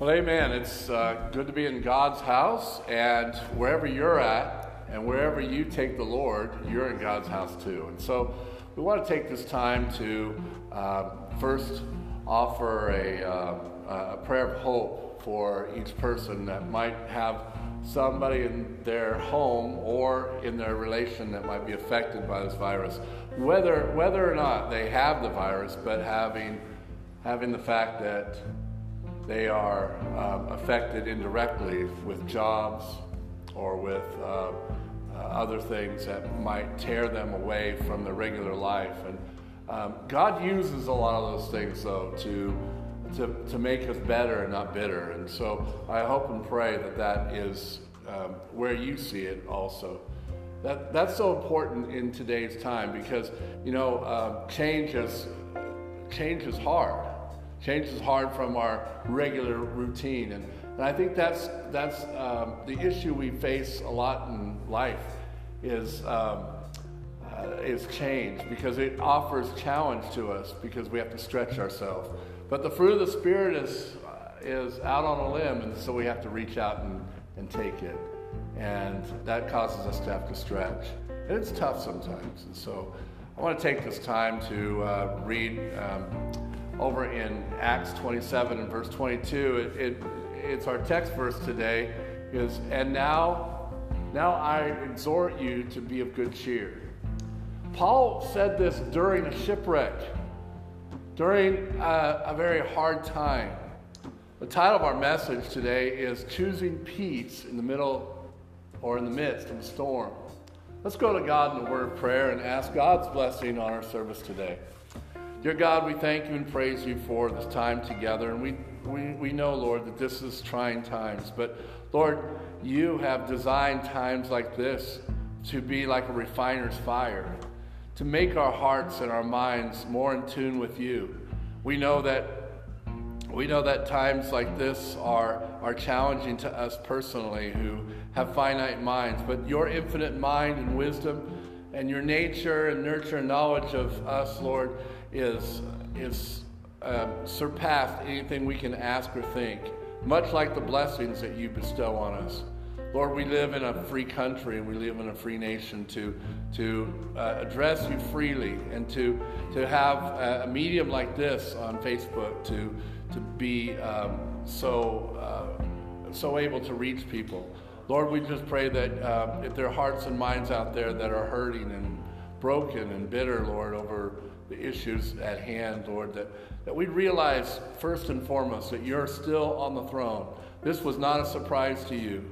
Well, amen. It's uh, good to be in God's house, and wherever you're at, and wherever you take the Lord, you're in God's house too. And so we want to take this time to uh, first offer a, uh, a prayer of hope for each person that might have somebody in their home or in their relation that might be affected by this virus, whether whether or not they have the virus, but having having the fact that they are um, affected indirectly with jobs or with uh, uh, other things that might tear them away from their regular life. And um, God uses a lot of those things, though, to, to, to make us better and not bitter. And so I hope and pray that that is um, where you see it also. That, that's so important in today's time because, you know, uh, change, is, change is hard. Change is hard from our regular routine. And, and I think that's, that's um, the issue we face a lot in life is, um, uh, is change because it offers challenge to us because we have to stretch ourselves. But the fruit of the Spirit is, is out on a limb, and so we have to reach out and, and take it. And that causes us to have to stretch. And it's tough sometimes. And so I want to take this time to uh, read. Um, over in Acts 27 and verse 22. It, it, it's our text verse today is, and now, now I exhort you to be of good cheer. Paul said this during a shipwreck, during a, a very hard time. The title of our message today is Choosing Peace in the Middle or in the Midst of a Storm. Let's go to God in the word of prayer and ask God's blessing on our service today. Dear God, we thank you and praise you for this time together. And we, we, we know, Lord, that this is trying times. But Lord, you have designed times like this to be like a refiner's fire, to make our hearts and our minds more in tune with you. We know that we know that times like this are, are challenging to us personally who have finite minds, but your infinite mind and wisdom and your nature and nurture and knowledge of us, Lord, is, is uh, surpassed anything we can ask or think, much like the blessings that you bestow on us. Lord, we live in a free country and we live in a free nation to, to uh, address you freely and to, to have a, medium like this on Facebook to, to be um, so, uh, so able to reach people. Lord, we just pray that uh, if there are hearts and minds out there that are hurting and broken and bitter, Lord, over the issues at hand, Lord, that, that we realize first and foremost that you're still on the throne. This was not a surprise to you.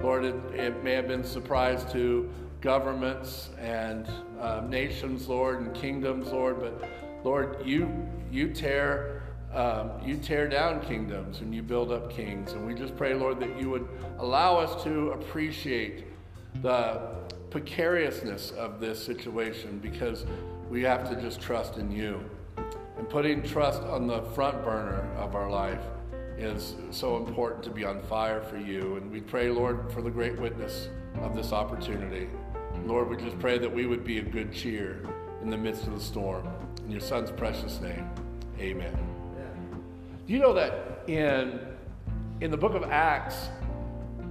Lord, it, it may have been a surprise to governments and uh, nations, Lord, and kingdoms, Lord, but Lord, you, you tear. Um, you tear down kingdoms and you build up kings. And we just pray, Lord, that you would allow us to appreciate the precariousness of this situation because we have to just trust in you. And putting trust on the front burner of our life is so important to be on fire for you. And we pray, Lord, for the great witness of this opportunity. Lord, we just pray that we would be a good cheer in the midst of the storm. In your son's precious name, amen. Do you know that in, in the book of Acts,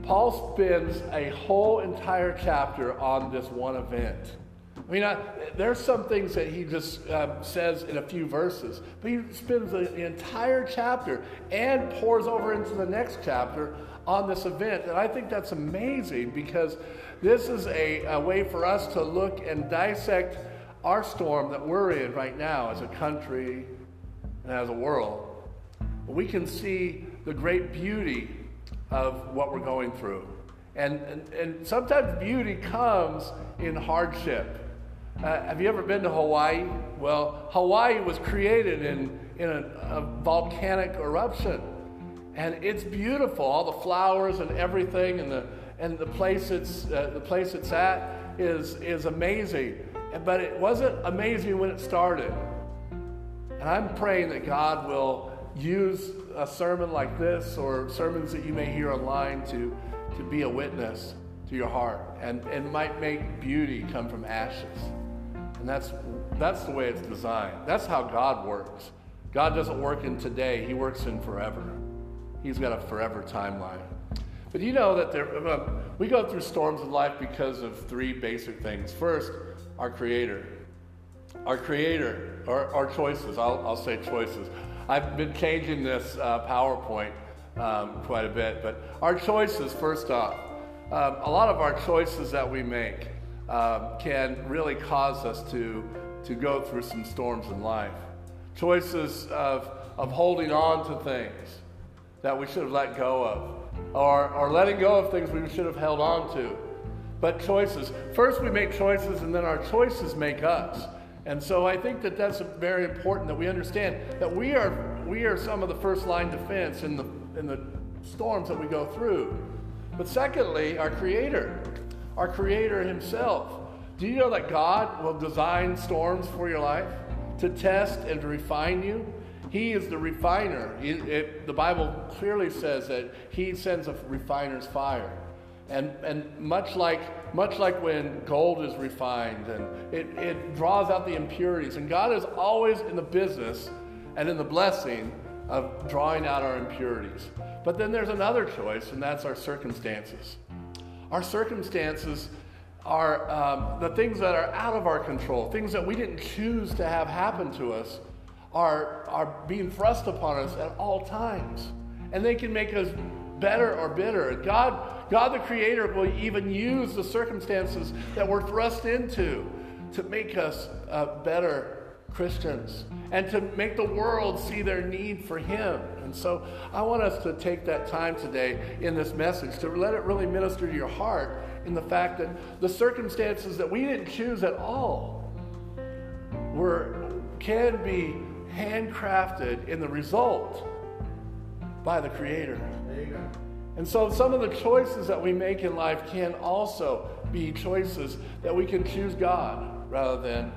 Paul spends a whole entire chapter on this one event? I mean, I, there's some things that he just um, says in a few verses, but he spends the, the entire chapter and pours over into the next chapter on this event. And I think that's amazing because this is a, a way for us to look and dissect our storm that we're in right now as a country and as a world. We can see the great beauty of what we're going through. And, and, and sometimes beauty comes in hardship. Uh, have you ever been to Hawaii? Well, Hawaii was created in, in a, a volcanic eruption. And it's beautiful, all the flowers and everything, and the, and the, place, it's, uh, the place it's at is, is amazing. But it wasn't amazing when it started. And I'm praying that God will use a sermon like this or sermons that you may hear online to, to be a witness to your heart and, and might make beauty come from ashes. And that's, that's the way it's designed. That's how God works. God doesn't work in today, He works in forever. He's got a forever timeline. But you know that there, we go through storms in life because of three basic things. First, our Creator. Our Creator, our, our choices. I'll, I'll say choices. I've been changing this uh, PowerPoint um, quite a bit, but our choices, first off, um, a lot of our choices that we make um, can really cause us to, to go through some storms in life. Choices of, of holding on to things that we should have let go of, or, or letting go of things we should have held on to. But choices. First, we make choices, and then our choices make us. And so I think that that's very important that we understand that we are, we are some of the first line defense in the, in the storms that we go through. But secondly, our Creator, our Creator Himself. Do you know that God will design storms for your life to test and to refine you? He is the refiner. It, it, the Bible clearly says that He sends a refiner's fire. And, and much, like, much like when gold is refined and it, it draws out the impurities. And God is always in the business and in the blessing of drawing out our impurities. But then there's another choice, and that's our circumstances. Our circumstances are um, the things that are out of our control, things that we didn't choose to have happen to us, are, are being thrust upon us at all times. And they can make us better or bitter. God, God the Creator will even use the circumstances that we're thrust into to make us uh, better Christians and to make the world see their need for Him. And so I want us to take that time today in this message to let it really minister to your heart in the fact that the circumstances that we didn't choose at all were, can be handcrafted in the result by the Creator. And so some of the choices that we make in life can also be choices that we can choose God rather than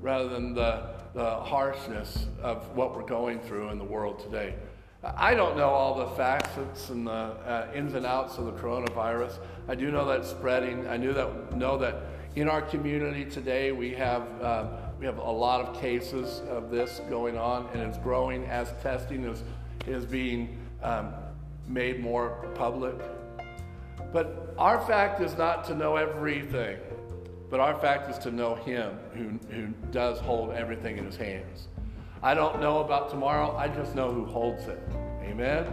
rather than the, the harshness of what we're going through in the world today. I don't know all the facets and the uh, ins and outs of the coronavirus. I do know that it's spreading. I knew that know that in our community today we have uh, we have a lot of cases of this going on, and it's growing as testing is is being um, made more public. But our fact is not to know everything, but our fact is to know Him who, who does hold everything in His hands. I don't know about tomorrow, I just know who holds it. Amen?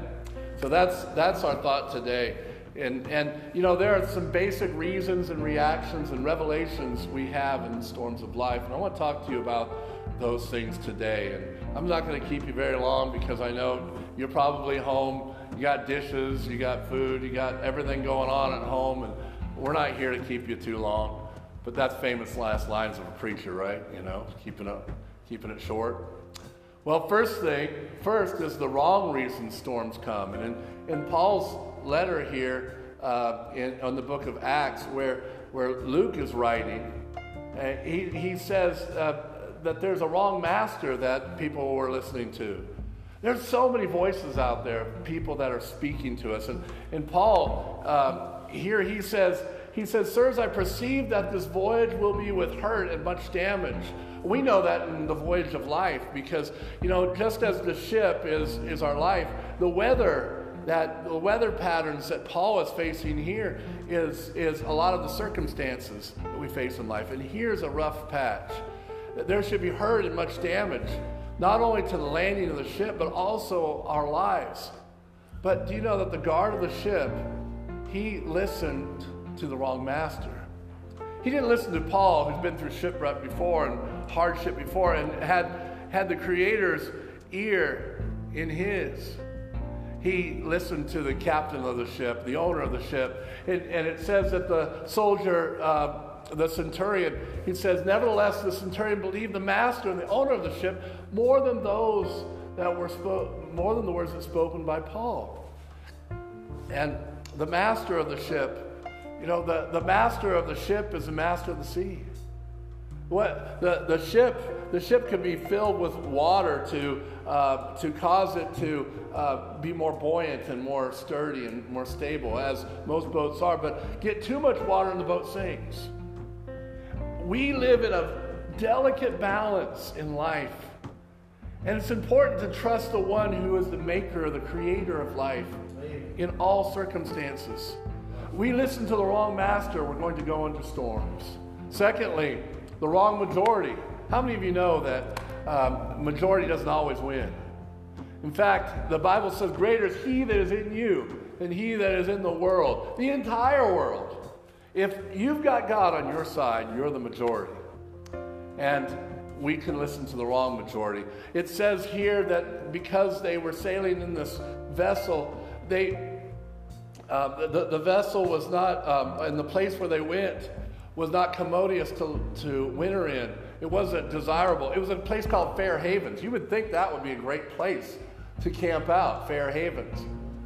So that's, that's our thought today. And, and, you know, there are some basic reasons and reactions and revelations we have in storms of life. And I want to talk to you about those things today. And I'm not going to keep you very long because I know you're probably home you got dishes, you got food, you got everything going on at home, and we're not here to keep you too long. But that's famous last lines of a preacher, right? You know, keeping it, keeping it short. Well, first thing, first is the wrong reason storms come. And in, in Paul's letter here uh, in, on the book of Acts, where, where Luke is writing, uh, he, he says uh, that there's a wrong master that people were listening to. There's so many voices out there, people that are speaking to us. And, and Paul, um, here he says, he says, Sirs, I perceive that this voyage will be with hurt and much damage. We know that in the voyage of life because, you know, just as the ship is, is our life, the weather that the weather patterns that Paul is facing here is, is a lot of the circumstances that we face in life. And here's a rough patch. There should be hurt and much damage not only to the landing of the ship, but also our lives. But do you know that the guard of the ship, he listened to the wrong master? He didn't listen to Paul, who's been through shipwreck before and hardship before, and had, had the Creator's ear in his. He listened to the captain of the ship, the owner of the ship, and, and it says that the soldier uh, the centurion, he says, Nevertheless, the centurion believed the master and the owner of the ship more than those that were spoke, more than the words that spoken by Paul. And the master of the ship, you know, the, the master of the ship is the master of the sea. What the, the ship the ship can be filled with water to uh, to cause it to uh, be more buoyant and more sturdy and more stable, as most boats are. But get too much water and the boat sinks we live in a delicate balance in life. And it's important to trust the one who is the maker, the creator of life in all circumstances. We listen to the wrong master, we're going to go into storms. Secondly, the wrong majority. How many of you know that um, majority doesn't always win? In fact, the Bible says, Greater is he that is in you than he that is in the world, the entire world. If you've got God on your side, you're the majority. And we can listen to the wrong majority. It says here that because they were sailing in this vessel, they uh, the, the vessel was not um, in the place where they went was not commodious to, to winter in. It wasn't desirable. It was a place called Fair Havens. You would think that would be a great place to camp out, Fair Havens.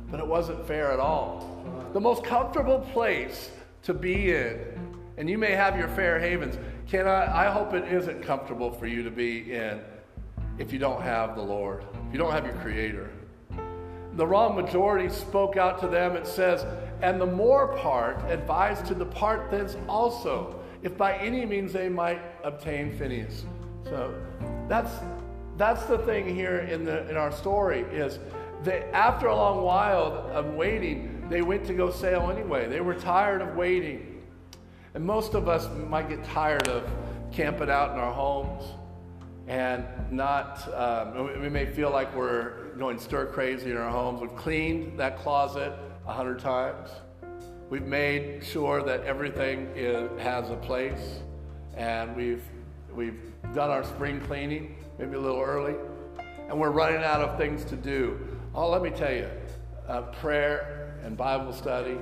But it wasn't fair at all. The most comfortable place to be in, and you may have your Fair Havens, can I, I hope it isn't comfortable for you to be in if you don't have the Lord, if you don't have your Creator. The wrong majority spoke out to them. It says, and the more part advised to depart thence also, if by any means they might obtain Phenice. So that's that's the thing here in the in our story is that after a long while of waiting, they went to go sail anyway. They were tired of waiting. And most of us might get tired of camping out in our homes and not, um, we may feel like we're going stir crazy in our homes. We've cleaned that closet a hundred times. We've made sure that everything is, has a place, and we've, we've done our spring cleaning, maybe a little early, and we're running out of things to do. Oh, let me tell you, uh, prayer and Bible study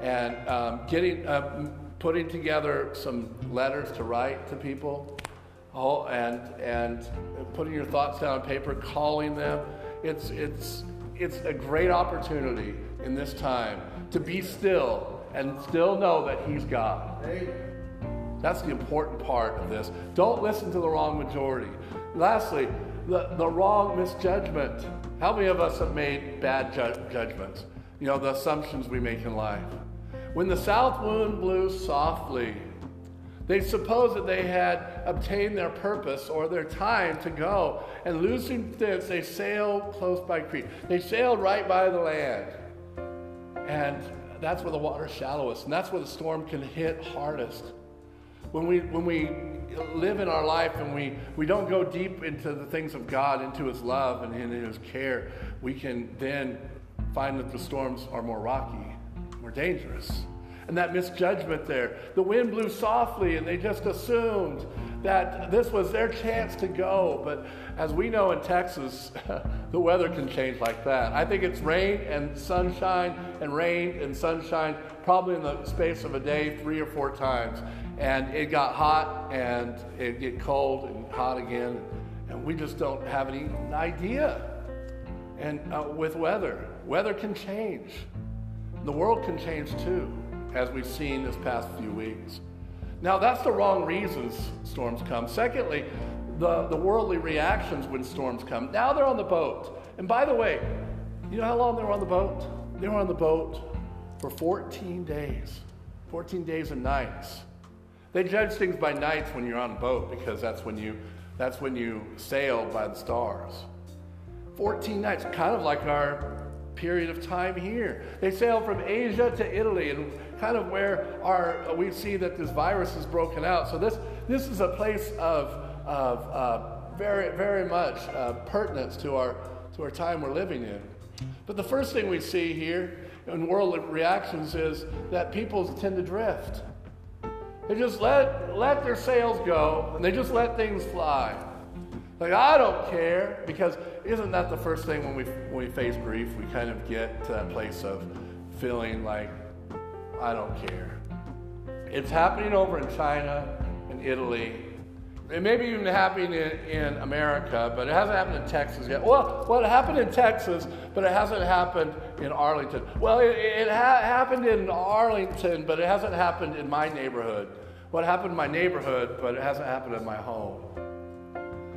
and um, getting, uh, putting together some letters to write to people, oh, and and putting your thoughts down on paper, calling them. It's it's it's a great opportunity in this time to be still and still know that He's God. That's the important part of this. Don't listen to the wrong majority. Lastly, the, the wrong misjudgment. How many of us have made bad ju- judgments? You know, the assumptions we make in life. When the south wind blew softly, they supposed that they had obtained their purpose or their time to go. And losing thence, they sailed close by Crete. They sailed right by the land. And that's where the water's shallowest, and that's where the storm can hit hardest. When we, when we live in our life and we, we don't go deep into the things of God, into His love and in His care, we can then find that the storms are more rocky more dangerous. And that misjudgment there. The wind blew softly, and they just assumed that this was their chance to go. But as we know in Texas, the weather can change like that. I think it's rain and sunshine, and rain and sunshine, probably in the space of a day, three or four times. And it got hot, and it get cold and hot again. And we just don't have any idea. And uh, with weather, weather can change. The world can change too, as we've seen this past few weeks. Now, that's the wrong reasons storms come. Secondly, the, the worldly reactions when storms come. Now they're on the boat. And by the way, you know how long they were on the boat? They were on the boat for 14 days, 14 days and nights. They judge things by nights when you're on a boat because that's when you that's when you sail by the stars. 14 nights, kind of like our period of time here. They sailed from Asia to Italy and kind of where our we see that this virus is broken out. So this this is a place of of uh, very very much uh, pertinence to our to our time we're living in. But the first thing we see here in world reactions is that people tend to drift. They just let let their sails go and they just let things fly. Like, I don't care, because isn't that the first thing when we, when we face grief? We kind of get to that place of feeling like, I don't care. It's happening over in China and Italy. It may be even happening in, in America, but it hasn't happened in Texas yet. Well, well, it happened in Texas, but it hasn't happened in Arlington. Well, it, it ha- happened in Arlington, but it hasn't happened in my neighborhood. What happened in my neighborhood, but it hasn't happened in my home.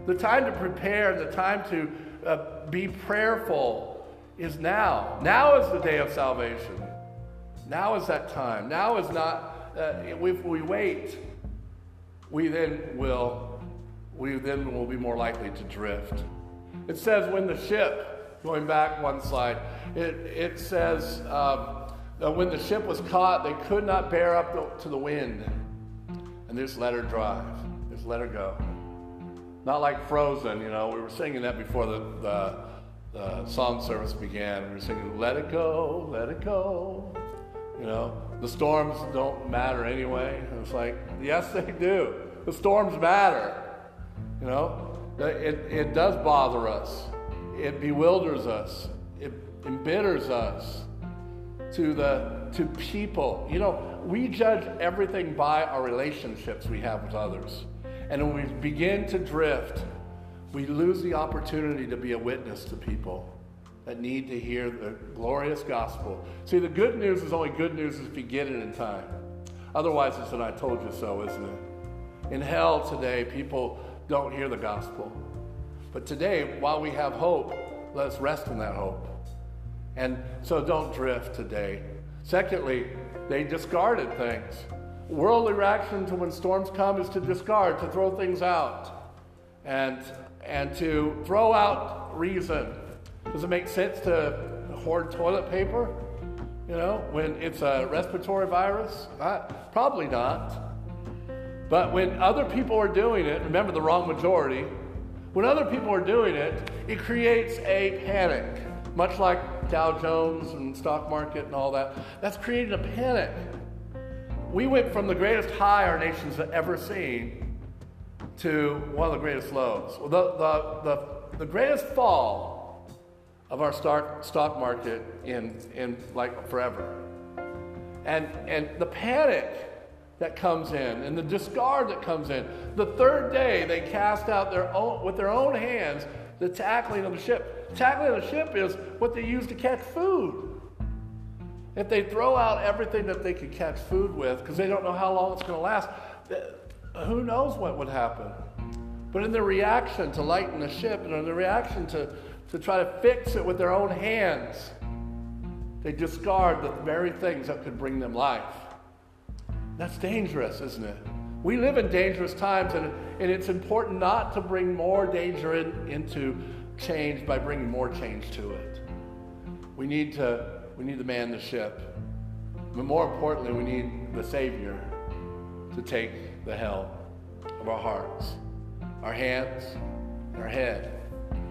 The time to prepare, the time to uh, be prayerful is now. Now is the day of salvation. Now is that time. Now is not, uh, if we wait, we then will, we then will be more likely to drift. It says when the ship, going back one slide, it, it says um, when the ship was caught, they could not bear up to the wind. And just let her drive, just let her go. Not like Frozen, you know, we were singing that before the, the, the song service began. We were singing, Let it go, let it go. You know, the storms don't matter anyway. It's like, yes, they do. The storms matter. You know, it, it does bother us, it bewilders us, it embitters us to the to people. You know, we judge everything by our relationships we have with others. And when we begin to drift, we lose the opportunity to be a witness to people that need to hear the glorious gospel. See, the good news is only good news if you get it in time. Otherwise, it's an I told you so, isn't it? In hell today, people don't hear the gospel. But today, while we have hope, let us rest in that hope. And so don't drift today. Secondly, they discarded things. Worldly reaction to when storms come is to discard, to throw things out, and, and to throw out reason. Does it make sense to hoard toilet paper? You know, when it's a respiratory virus? Probably not. But when other people are doing it, remember the wrong majority, when other people are doing it, it creates a panic, much like Dow Jones and stock market and all that. That's creating a panic we went from the greatest high our nation's ever seen to one of the greatest lows. The, the, the, the greatest fall of our stock, stock market in, in like forever. And, and the panic that comes in and the discard that comes in. The third day, they cast out their own, with their own hands the tackling of the ship. Tackling of the ship is what they use to catch food. If they throw out everything that they could catch food with because they don't know how long it's going to last, who knows what would happen? But in their reaction to lighten the ship and in their reaction to, to try to fix it with their own hands, they discard the very things that could bring them life. That's dangerous, isn't it? We live in dangerous times, and, and it's important not to bring more danger in, into change by bringing more change to it. We need to we need to man the ship. But more importantly, we need the Savior to take the helm of our hearts, our hands, and our head.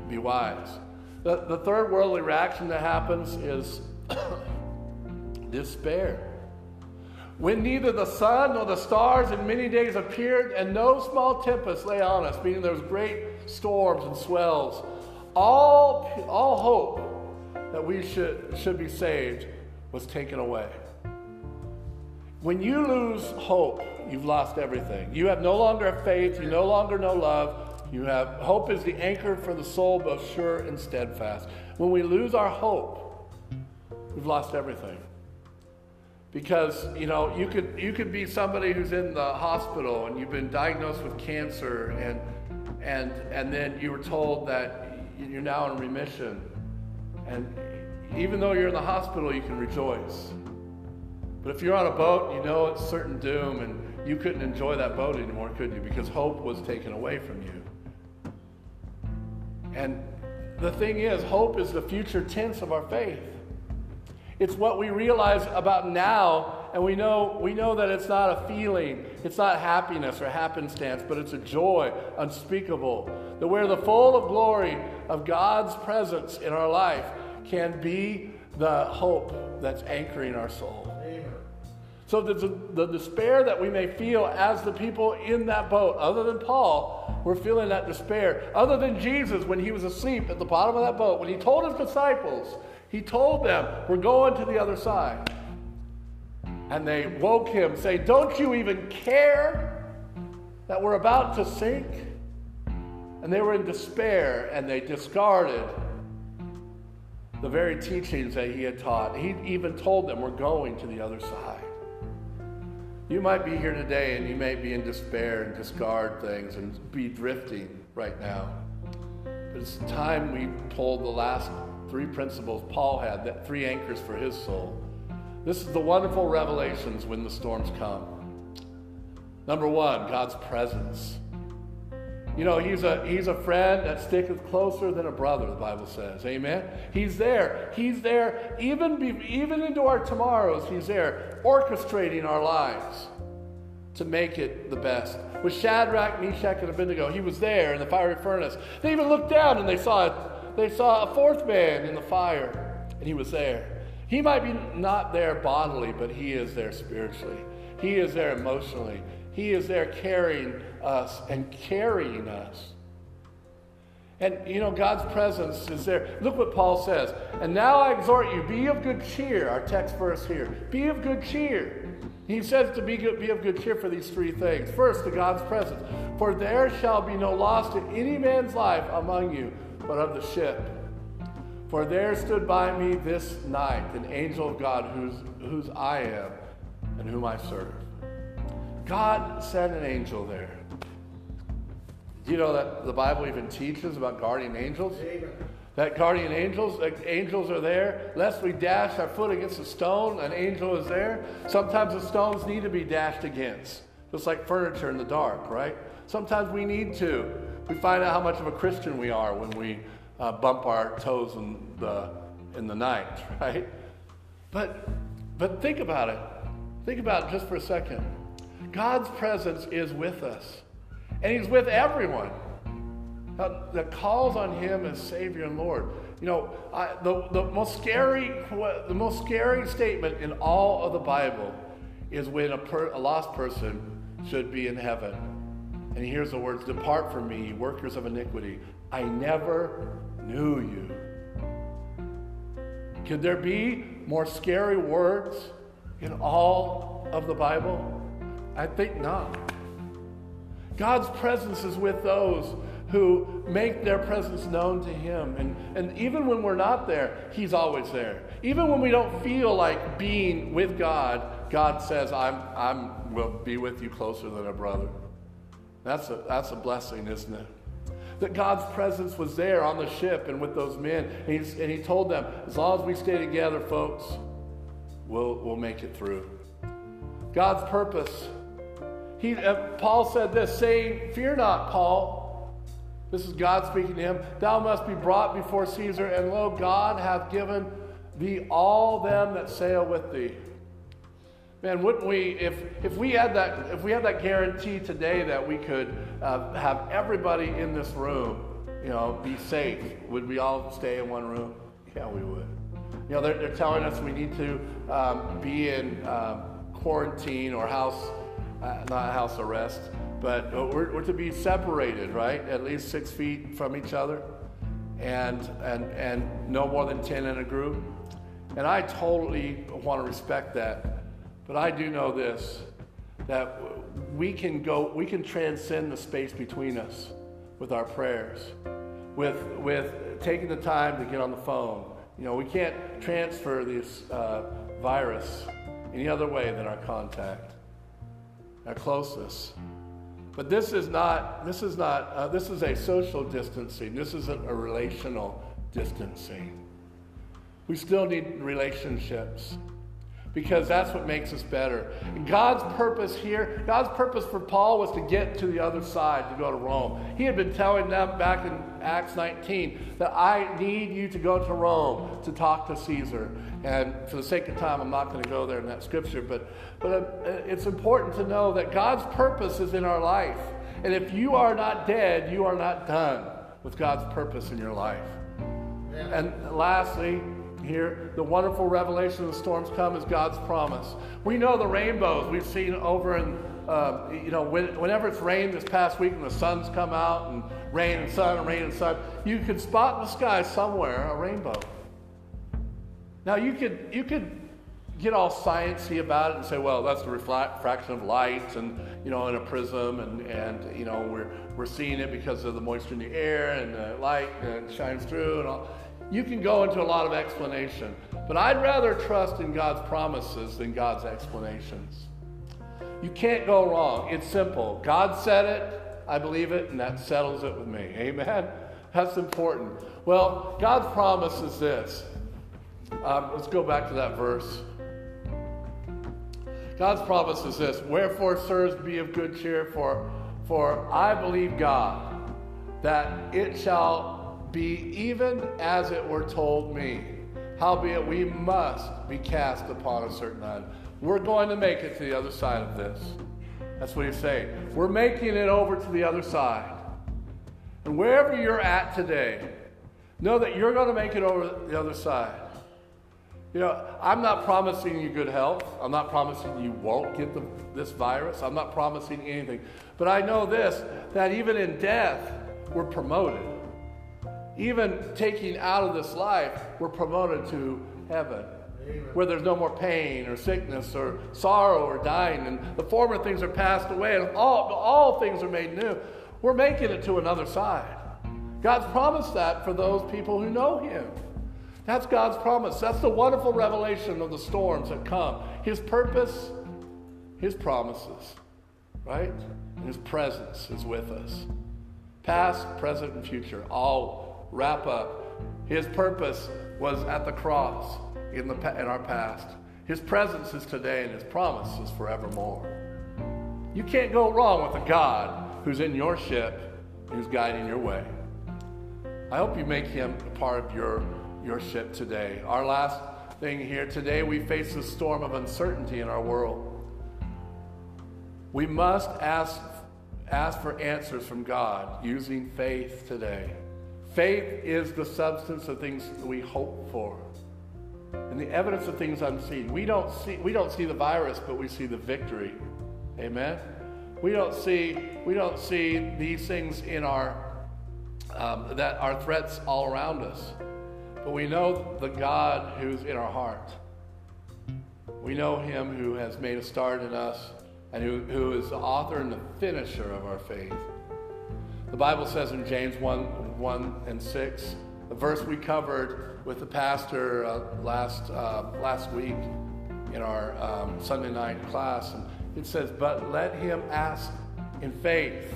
Be wise. The, the third worldly reaction that happens is despair. When neither the sun nor the stars in many days appeared, and no small tempest lay on us, meaning there was great storms and swells, all, all hope that we should, should be saved was taken away. When you lose hope, you've lost everything. You have no longer faith, you no longer know love. You have hope is the anchor for the soul, both sure and steadfast. When we lose our hope, we've lost everything. Because you know you could you could be somebody who's in the hospital and you've been diagnosed with cancer and and and then you were told that you're now in remission and even though you're in the hospital, you can rejoice. But if you're on a boat, you know it's certain doom, and you couldn't enjoy that boat anymore, could you? Because hope was taken away from you. And the thing is, hope is the future tense of our faith. It's what we realize about now, and we know, we know that it's not a feeling, it's not happiness or happenstance, but it's a joy unspeakable. That we're the full of glory of God's presence in our life can be the hope that's anchoring our soul. So the, the despair that we may feel as the people in that boat, other than Paul, we're feeling that despair. Other than Jesus, when he was asleep at the bottom of that boat, when he told his disciples, he told them, We're going to the other side. And they woke him, saying, Don't you even care that we're about to sink? And they were in despair and they discarded the very teachings that he had taught. He even told them, We're going to the other side. You might be here today and you may be in despair and discard things and be drifting right now. But it's time we pulled the last three principles Paul had, that three anchors for his soul. This is the wonderful revelations when the storms come. Number one, God's presence. You know, he's a, he's a friend that sticketh closer than a brother, the Bible says. Amen? He's there. He's there. Even, be, even into our tomorrows, he's there, orchestrating our lives to make it the best. With Shadrach, Meshach, and Abednego, he was there in the fiery furnace. They even looked down and they saw, they saw a fourth man in the fire, and he was there. He might be not there bodily, but he is there spiritually. He is there emotionally. He is there carrying us and carrying us. And you know, God's presence is there. Look what Paul says. And now I exhort you, be of good cheer. Our text verse here. Be of good cheer. He says to be, good, be of good cheer for these three things. First, to God's presence. For there shall be no loss to any man's life among you, but of the ship. For there stood by me this night an angel of God whose, whose I am and whom I serve. God sent an angel there. Do you know that the Bible even teaches about guardian angels? Amen. That guardian angels, like angels are there. Lest we dash our foot against a stone, an angel is there. Sometimes the stones need to be dashed against, just like furniture in the dark, right? Sometimes we need to. We find out how much of a Christian we are when we uh, bump our toes in the in the night, right? But but think about it. Think about it just for a second. God's presence is with us, and He's with everyone that calls on Him as Savior and Lord. You know, I, the, the most scary the most scary statement in all of the Bible is when a, per, a lost person should be in heaven. And he hears the words, Depart from me, workers of iniquity. I never knew you. Could there be more scary words in all of the Bible? I think not. God's presence is with those who make their presence known to Him. And, and even when we're not there, He's always there. Even when we don't feel like being with God, God says, I'm, I'm will be with you closer than a brother. That's a, that's a blessing, isn't it? That God's presence was there on the ship and with those men. And, and he told them, as long as we stay together, folks, we'll, we'll make it through. God's purpose. He, uh, Paul said this, saying, Fear not, Paul. This is God speaking to him. Thou must be brought before Caesar, and lo, God hath given thee all them that sail with thee. Man, wouldn't we, if, if we had that, if we had that guarantee today that we could uh, have everybody in this room, you know, be safe, would we all stay in one room? Yeah, we would. You know, they're, they're telling us we need to um, be in um, quarantine or house, uh, not house arrest, but we're, we're to be separated, right? At least six feet from each other, and and and no more than ten in a group. And I totally want to respect that. But I do know this that we can go, we can transcend the space between us with our prayers, with, with taking the time to get on the phone. You know, we can't transfer this uh, virus any other way than our contact, our closeness. But this is not, this is not, uh, this is a social distancing. This isn't a relational distancing. We still need relationships because that's what makes us better. God's purpose here, God's purpose for Paul was to get to the other side, to go to Rome. He had been telling them back in Acts 19 that I need you to go to Rome to talk to Caesar. And for the sake of time, I'm not going to go there in that scripture, but, but uh, it's important to know that God's purpose is in our life. And if you are not dead, you are not done with God's purpose in your life. And lastly, here. The wonderful revelation of the storms come is God's promise. We know the rainbows we've seen over in, uh, you know, when, whenever it's rained this past week and the sun's come out and rain and sun and rain and sun, you can spot in the sky somewhere a rainbow. Now you could you could get all sciencey about it and say, well, that's the refraction of light and you know in a prism and and you know we're we're seeing it because of the moisture in the air and the light and shines through and all. You can go into a lot of explanation, but I'd rather trust in God's promises than God's explanations. You can't go wrong. It's simple. God said it, I believe it, and that settles it with me. Amen? That's important. Well, God's promise is this. Um, let's go back to that verse. God's promise is this Wherefore, sirs, be of good cheer, for, for I believe God that it shall be even as it were told me. Howbeit, we must be cast upon a certain island. We're going to make it to the other side of this. That's what he's saying. We're making it over to the other side. And wherever you're at today, know that you're going to make it over the other side. You know, I'm not promising you good health. I'm not promising you won't get the, this virus. I'm not promising anything. But I know this that even in death, we're promoted. Even taking out of this life, we're promoted to heaven. Amen. Where there's no more pain or sickness or sorrow or dying, and the former things are passed away, and all, all things are made new. We're making it to another side. God's promised that for those people who know Him. That's God's promise. That's the wonderful revelation of the storms that come. His purpose, His promises, right? And His presence is with us. Past, present, and future all wrap up. His purpose was at the cross in, the, in our past. His presence is today, and His promise is forevermore. You can't go wrong with a God who's in your ship, who's guiding your way. I hope you make Him a part of your your ship today. Our last thing here today, we face a storm of uncertainty in our world. We must ask, ask for answers from God using faith today. Faith is the substance of things we hope for and the evidence of things unseen. We don't see, we don't see the virus, but we see the victory. Amen? We don't see, we don't see these things in our, um, that are threats all around us. But we know the God who's in our heart. We know him who has made a start in us and who, who is the author and the finisher of our faith. The Bible says in James 1 1 and 6, the verse we covered with the pastor uh, last, uh, last week in our um, Sunday night class. And it says, But let him ask in faith.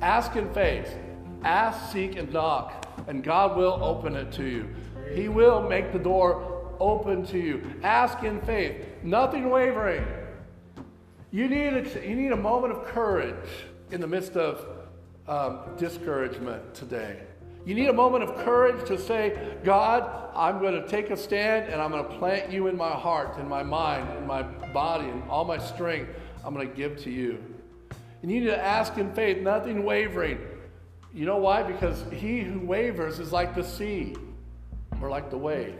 Ask in faith. Ask, seek, and knock and God will open it to you. He will make the door open to you. Ask in faith, nothing wavering. You need a, you need a moment of courage in the midst of um, discouragement today. You need a moment of courage to say, God, I'm going to take a stand and I'm going to plant you in my heart, in my mind, in my body, and all my strength. I'm going to give to you. And you need to ask in faith, nothing wavering. You know why? Because he who wavers is like the sea, or like the wave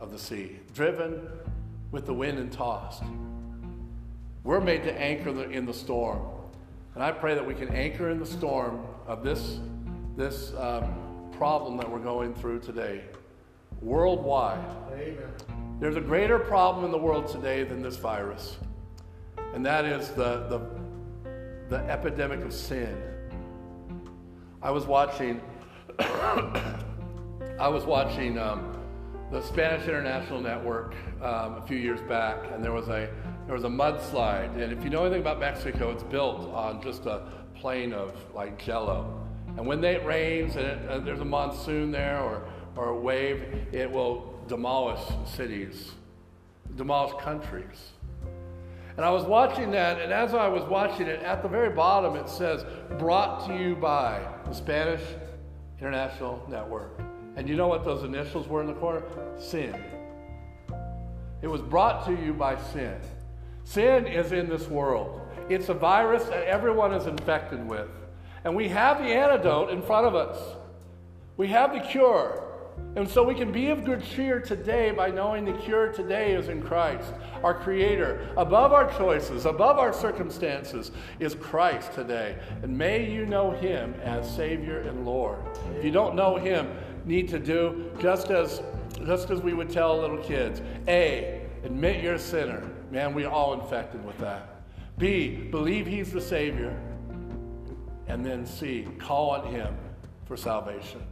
of the sea, driven with the wind and tossed. We're made to anchor in the storm. And I pray that we can anchor in the storm of this, this um, problem that we're going through today, worldwide. Amen. There's a greater problem in the world today than this virus, and that is the, the, the epidemic of sin. I was watching. I was watching um, the Spanish International Network um, a few years back, and there was a there was a mudslide. And if you know anything about Mexico, it's built on just a plain of like jello. And when it rains and it, uh, there's a monsoon there or or a wave, it will demolish cities, demolish countries. And I was watching that, and as I was watching it, at the very bottom it says, brought to you by the Spanish International Network. And you know what those initials were in the corner? Sin. It was brought to you by sin. Sin is in this world, it's a virus that everyone is infected with. And we have the antidote in front of us, we have the cure. And so we can be of good cheer today by knowing the cure today is in Christ, our Creator. Above our choices, above our circumstances, is Christ today. And may you know Him as Savior and Lord. If you don't know Him, need to do just as just as we would tell little kids. A, admit you're a sinner. Man, we're all infected with that. B, believe He's the Savior. And then C, call on Him for salvation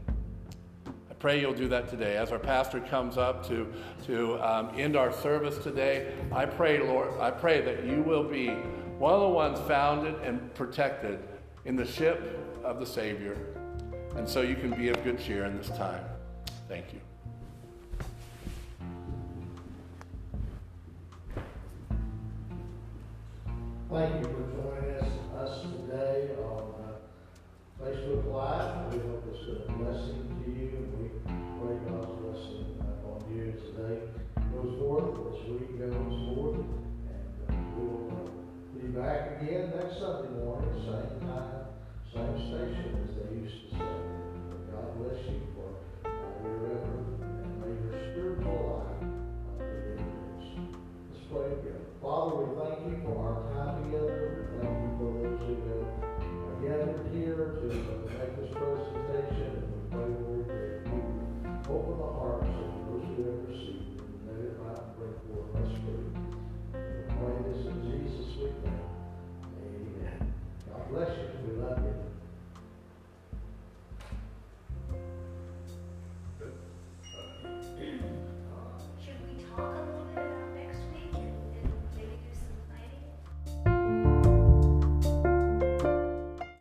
I pray you'll do that today. As our pastor comes up to, to um, end our service today, I pray, Lord, I pray that you will be one of the ones founded and protected in the ship of the Savior. And so you can be of good cheer in this time. Thank you. Thank you for joining us, us today on uh, Facebook Live. We